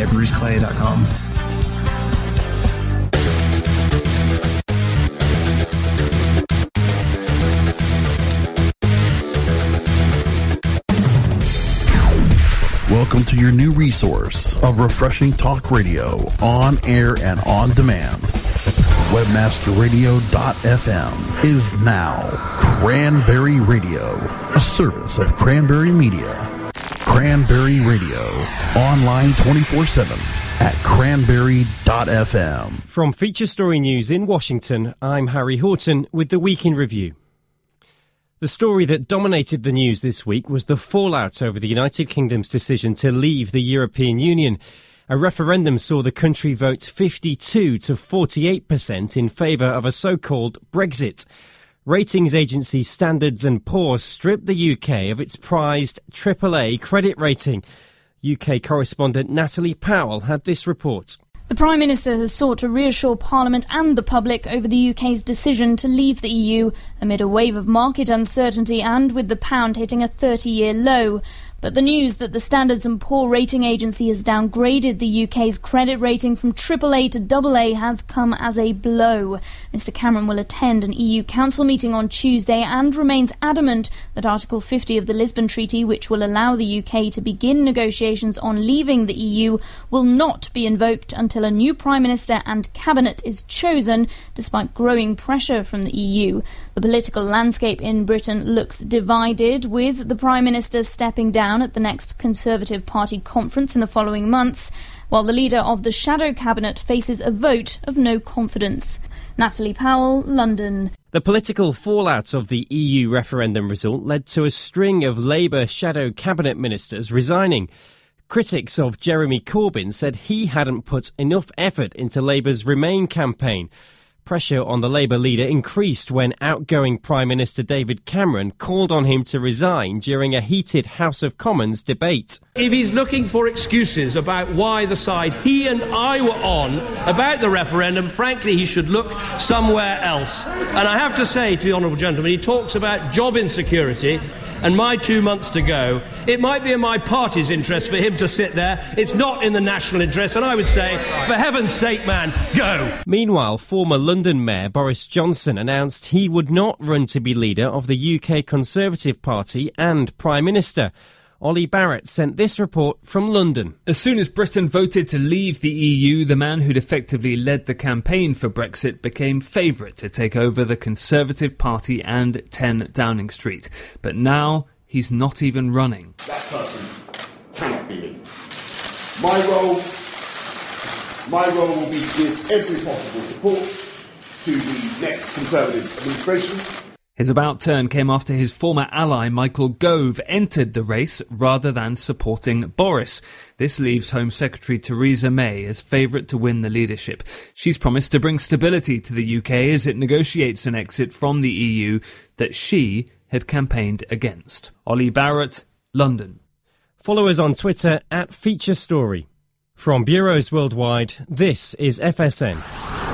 at bruceclay.com. Welcome to your new resource of refreshing talk radio on air and on demand. Webmasterradio.fm is now Cranberry Radio, a service of Cranberry Media. Cranberry Radio, online 24 7 at cranberry.fm. From Feature Story News in Washington, I'm Harry Horton with the Week in Review. The story that dominated the news this week was the fallout over the United Kingdom's decision to leave the European Union. A referendum saw the country vote 52 to 48% in favour of a so-called Brexit. Ratings agency Standards & Poor's stripped the UK of its prized AAA credit rating. UK correspondent Natalie Powell had this report. The Prime Minister has sought to reassure Parliament and the public over the UK's decision to leave the EU amid a wave of market uncertainty and with the pound hitting a 30 year low. But the news that the Standards & Poor rating agency has downgraded the UK's credit rating from AAA to AA has come as a blow. Mr Cameron will attend an EU Council meeting on Tuesday and remains adamant that Article 50 of the Lisbon Treaty, which will allow the UK to begin negotiations on leaving the EU, will not be invoked until a new Prime Minister and Cabinet is chosen, despite growing pressure from the EU. The political landscape in Britain looks divided, with the Prime Minister stepping down at the next Conservative Party conference in the following months, while the leader of the shadow cabinet faces a vote of no confidence. Natalie Powell, London. The political fallout of the EU referendum result led to a string of Labour shadow cabinet ministers resigning. Critics of Jeremy Corbyn said he hadn't put enough effort into Labour's Remain campaign. Pressure on the Labour leader increased when outgoing Prime Minister David Cameron called on him to resign during a heated House of Commons debate. If he's looking for excuses about why the side he and I were on about the referendum, frankly, he should look somewhere else. And I have to say to the Honourable Gentleman, he talks about job insecurity and my two months to go. It might be in my party's interest for him to sit there. It's not in the national interest. And I would say, for heaven's sake, man, go. Meanwhile, former London Mayor Boris Johnson announced he would not run to be leader of the UK Conservative Party and Prime Minister. Ollie Barrett sent this report from London. As soon as Britain voted to leave the EU, the man who'd effectively led the campaign for Brexit became favourite to take over the Conservative Party and 10 Downing Street. But now he's not even running. That person cannot be me. My role, my role will be to give every possible support to the next Conservative administration his about turn came after his former ally Michael Gove entered the race rather than supporting Boris. This leaves Home Secretary Theresa May as favourite to win the leadership. She's promised to bring stability to the UK as it negotiates an exit from the EU that she had campaigned against. Ollie Barrett, London. Follow us on Twitter at Feature Story. From bureaus worldwide, this is FSN.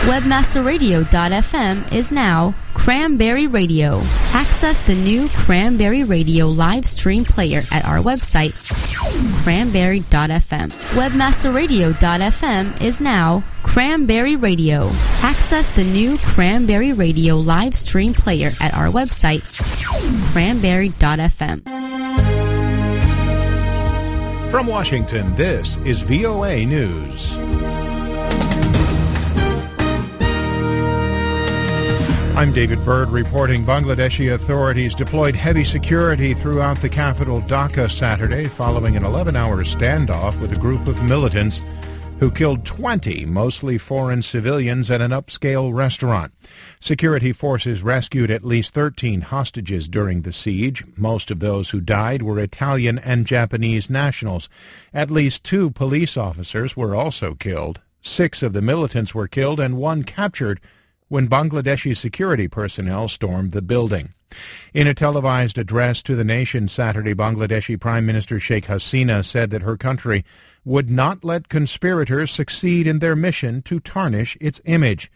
Webmasterradio.fm is now Cranberry Radio. Access the new Cranberry Radio live stream player at our website, cranberry.fm. Webmasterradio.fm is now Cranberry Radio. Access the new Cranberry Radio live stream player at our website, cranberry.fm. From Washington, this is VOA News. I'm David Byrd reporting Bangladeshi authorities deployed heavy security throughout the capital Dhaka Saturday following an 11-hour standoff with a group of militants who killed 20 mostly foreign civilians at an upscale restaurant. Security forces rescued at least 13 hostages during the siege. Most of those who died were Italian and Japanese nationals. At least two police officers were also killed. Six of the militants were killed and one captured when Bangladeshi security personnel stormed the building. In a televised address to the nation Saturday, Bangladeshi Prime Minister Sheikh Hasina said that her country would not let conspirators succeed in their mission to tarnish its image.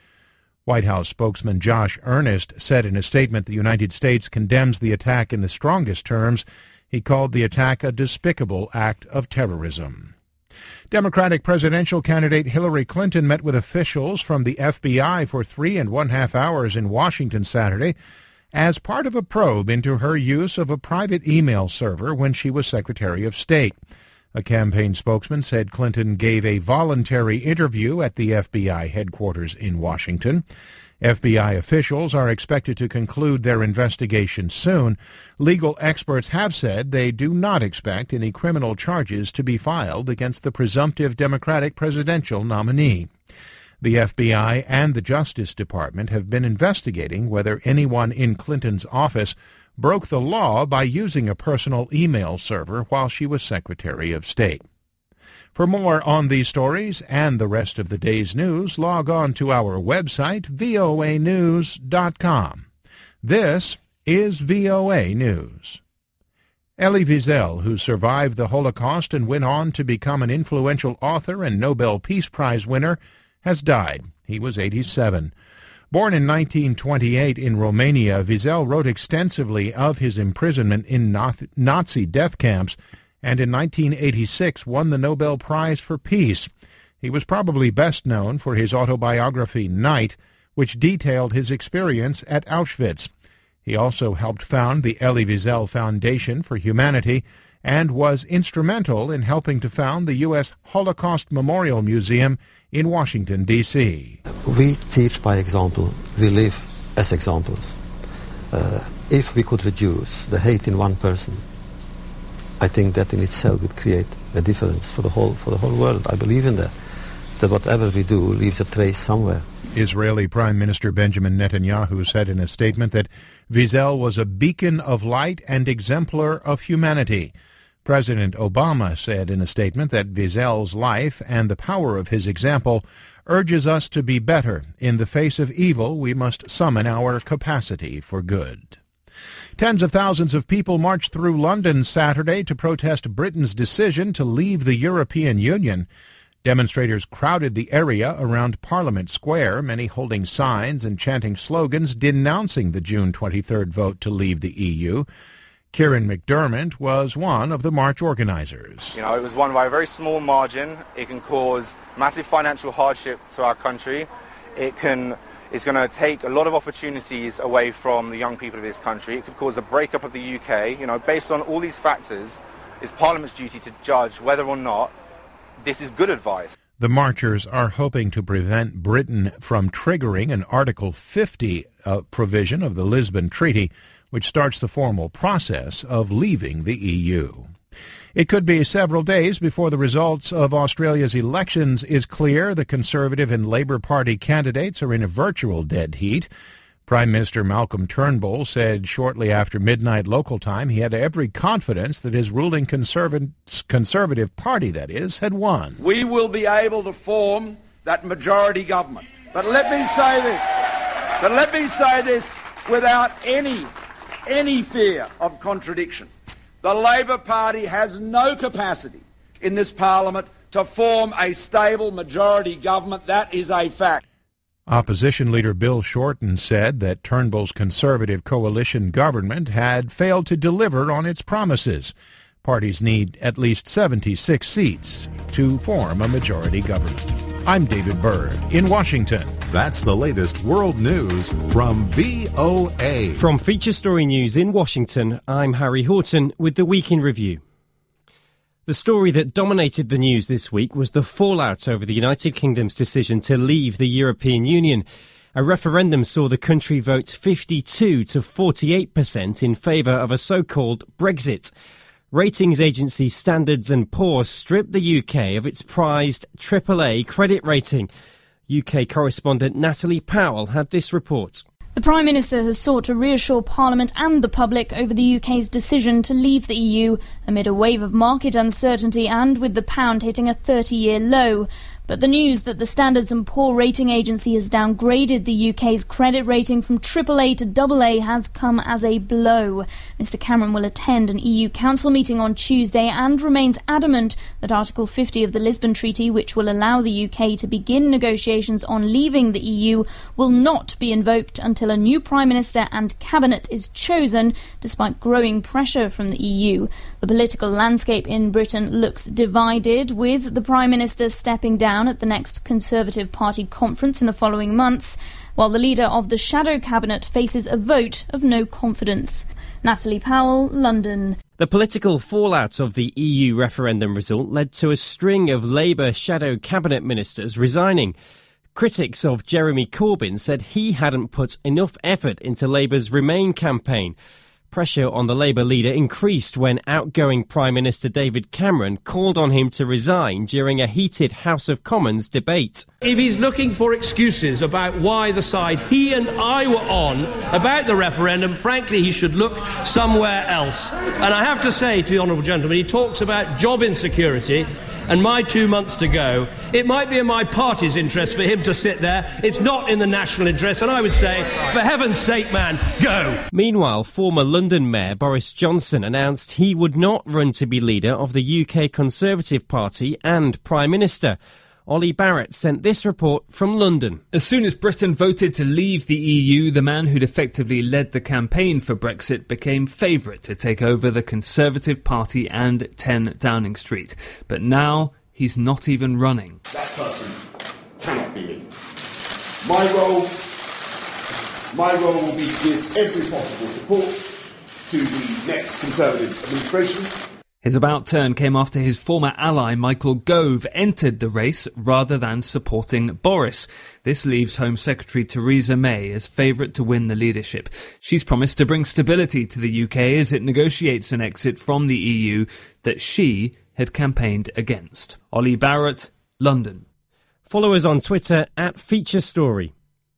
White House spokesman Josh Earnest said in a statement the United States condemns the attack in the strongest terms. He called the attack a despicable act of terrorism. Democratic presidential candidate Hillary Clinton met with officials from the FBI for three and one half hours in Washington Saturday as part of a probe into her use of a private email server when she was Secretary of State. A campaign spokesman said Clinton gave a voluntary interview at the FBI headquarters in Washington. FBI officials are expected to conclude their investigation soon. Legal experts have said they do not expect any criminal charges to be filed against the presumptive Democratic presidential nominee. The FBI and the Justice Department have been investigating whether anyone in Clinton's office broke the law by using a personal email server while she was Secretary of State. For more on these stories and the rest of the day's news, log on to our website, voanews.com. This is VOA News. Elie Wiesel, who survived the Holocaust and went on to become an influential author and Nobel Peace Prize winner, has died. He was 87. Born in 1928 in Romania, Wiesel wrote extensively of his imprisonment in Nazi death camps and in 1986 won the Nobel Prize for Peace. He was probably best known for his autobiography Night, which detailed his experience at Auschwitz. He also helped found the Elie Wiesel Foundation for Humanity and was instrumental in helping to found the U.S. Holocaust Memorial Museum in Washington, D.C. We teach by example. We live as examples. Uh, if we could reduce the hate in one person, I think that in itself would create a difference for the whole for the whole world. I believe in that. That whatever we do leaves a trace somewhere. Israeli Prime Minister Benjamin Netanyahu said in a statement that Wiesel was a beacon of light and exemplar of humanity. President Obama said in a statement that Wiesel's life and the power of his example urges us to be better. In the face of evil, we must summon our capacity for good. Tens of thousands of people marched through London Saturday to protest Britain's decision to leave the European Union. Demonstrators crowded the area around Parliament Square, many holding signs and chanting slogans denouncing the June 23rd vote to leave the EU. Kieran McDermott was one of the march organizers. You know, it was won by a very small margin. It can cause massive financial hardship to our country. It can is going to take a lot of opportunities away from the young people of this country. It could cause a breakup of the UK. You know, based on all these factors, it's Parliament's duty to judge whether or not this is good advice. The marchers are hoping to prevent Britain from triggering an Article 50 uh, provision of the Lisbon Treaty, which starts the formal process of leaving the EU. It could be several days before the results of Australia's elections is clear. The Conservative and Labour Party candidates are in a virtual dead heat. Prime Minister Malcolm Turnbull said shortly after midnight local time he had every confidence that his ruling conservative, party, that is, had won. We will be able to form that majority government. But let me say this, but let me say this without any, any fear of contradiction. The Labor Party has no capacity in this parliament to form a stable majority government. That is a fact. Opposition leader Bill Shorten said that Turnbull's Conservative coalition government had failed to deliver on its promises. Parties need at least 76 seats to form a majority government. I'm David Byrd in Washington. That's the latest world news from VOA. From Feature Story News in Washington, I'm Harry Horton with the Week in Review. The story that dominated the news this week was the fallout over the United Kingdom's decision to leave the European Union. A referendum saw the country vote 52 to 48% in favour of a so-called Brexit. Ratings agency Standards & Poor's stripped the UK of its prized AAA credit rating. UK correspondent Natalie Powell had this report. The Prime Minister has sought to reassure Parliament and the public over the UK's decision to leave the EU amid a wave of market uncertainty and with the pound hitting a 30 year low. But the news that the Standards & Poor rating agency has downgraded the UK's credit rating from AAA to AA has come as a blow. Mr Cameron will attend an EU Council meeting on Tuesday and remains adamant that Article 50 of the Lisbon Treaty, which will allow the UK to begin negotiations on leaving the EU, will not be invoked until a new Prime Minister and Cabinet is chosen, despite growing pressure from the EU. The political landscape in Britain looks divided, with the Prime Minister stepping down down at the next Conservative Party conference in the following months, while the leader of the shadow cabinet faces a vote of no confidence. Natalie Powell, London. The political fallout of the EU referendum result led to a string of Labour shadow cabinet ministers resigning. Critics of Jeremy Corbyn said he hadn't put enough effort into Labour's Remain campaign. Pressure on the Labour leader increased when outgoing Prime Minister David Cameron called on him to resign during a heated House of Commons debate. If he's looking for excuses about why the side he and I were on about the referendum, frankly, he should look somewhere else. And I have to say to the Honourable Gentleman, he talks about job insecurity and my two months to go, it might be in my party's interest for him to sit there. It's not in the national interest. And I would say, for heaven's sake, man, go. Meanwhile, former London Mayor Boris Johnson announced he would not run to be leader of the UK Conservative Party and Prime Minister. Ollie Barrett sent this report from London. As soon as Britain voted to leave the EU, the man who'd effectively led the campaign for Brexit became favourite to take over the Conservative Party and 10 Downing Street. But now he's not even running. That person cannot be me. My role, my role will be to give every possible support to the next Conservative administration his about turn came after his former ally Michael Gove entered the race rather than supporting Boris. This leaves Home Secretary Theresa May as favourite to win the leadership. She's promised to bring stability to the UK as it negotiates an exit from the EU that she had campaigned against. Ollie Barrett, London. Follow us on Twitter at Feature Story.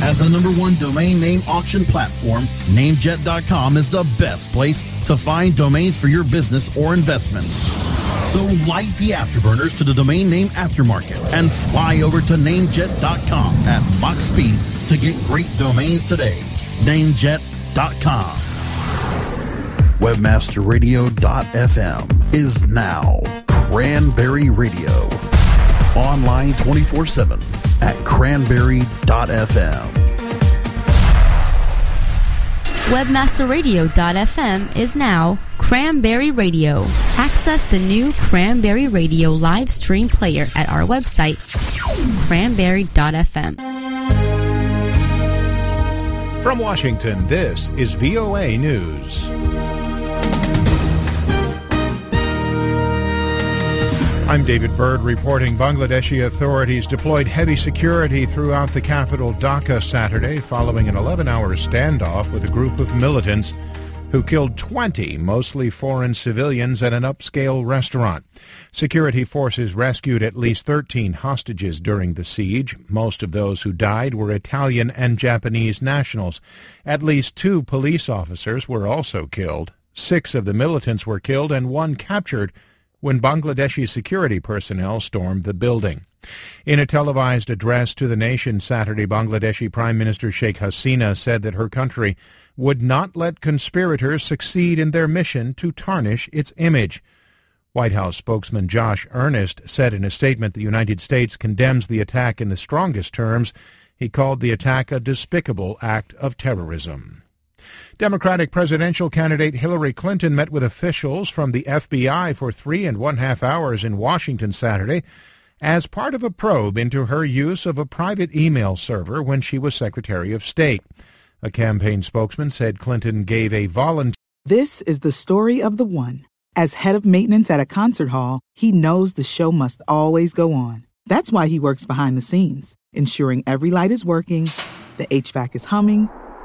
As the number one domain name auction platform, Namejet.com is the best place to find domains for your business or investment. So light the afterburners to the domain name aftermarket and fly over to namejet.com at Mach speed to get great domains today. Namejet.com. Webmasterradio.fm is now Cranberry Radio. Online 24 7 at cranberry.fm. Webmasterradio.fm is now Cranberry Radio. Access the new Cranberry Radio live stream player at our website, cranberry.fm. From Washington, this is VOA News. I'm David Byrd reporting Bangladeshi authorities deployed heavy security throughout the capital Dhaka Saturday following an 11-hour standoff with a group of militants who killed 20 mostly foreign civilians at an upscale restaurant. Security forces rescued at least 13 hostages during the siege. Most of those who died were Italian and Japanese nationals. At least two police officers were also killed. Six of the militants were killed and one captured when Bangladeshi security personnel stormed the building. In a televised address to the nation Saturday, Bangladeshi Prime Minister Sheikh Hasina said that her country would not let conspirators succeed in their mission to tarnish its image. White House spokesman Josh Earnest said in a statement the United States condemns the attack in the strongest terms. He called the attack a despicable act of terrorism. Democratic presidential candidate Hillary Clinton met with officials from the FBI for three and one half hours in Washington Saturday as part of a probe into her use of a private email server when she was Secretary of State. A campaign spokesman said Clinton gave a volunteer. This is the story of the one. As head of maintenance at a concert hall, he knows the show must always go on. That's why he works behind the scenes, ensuring every light is working, the HVAC is humming,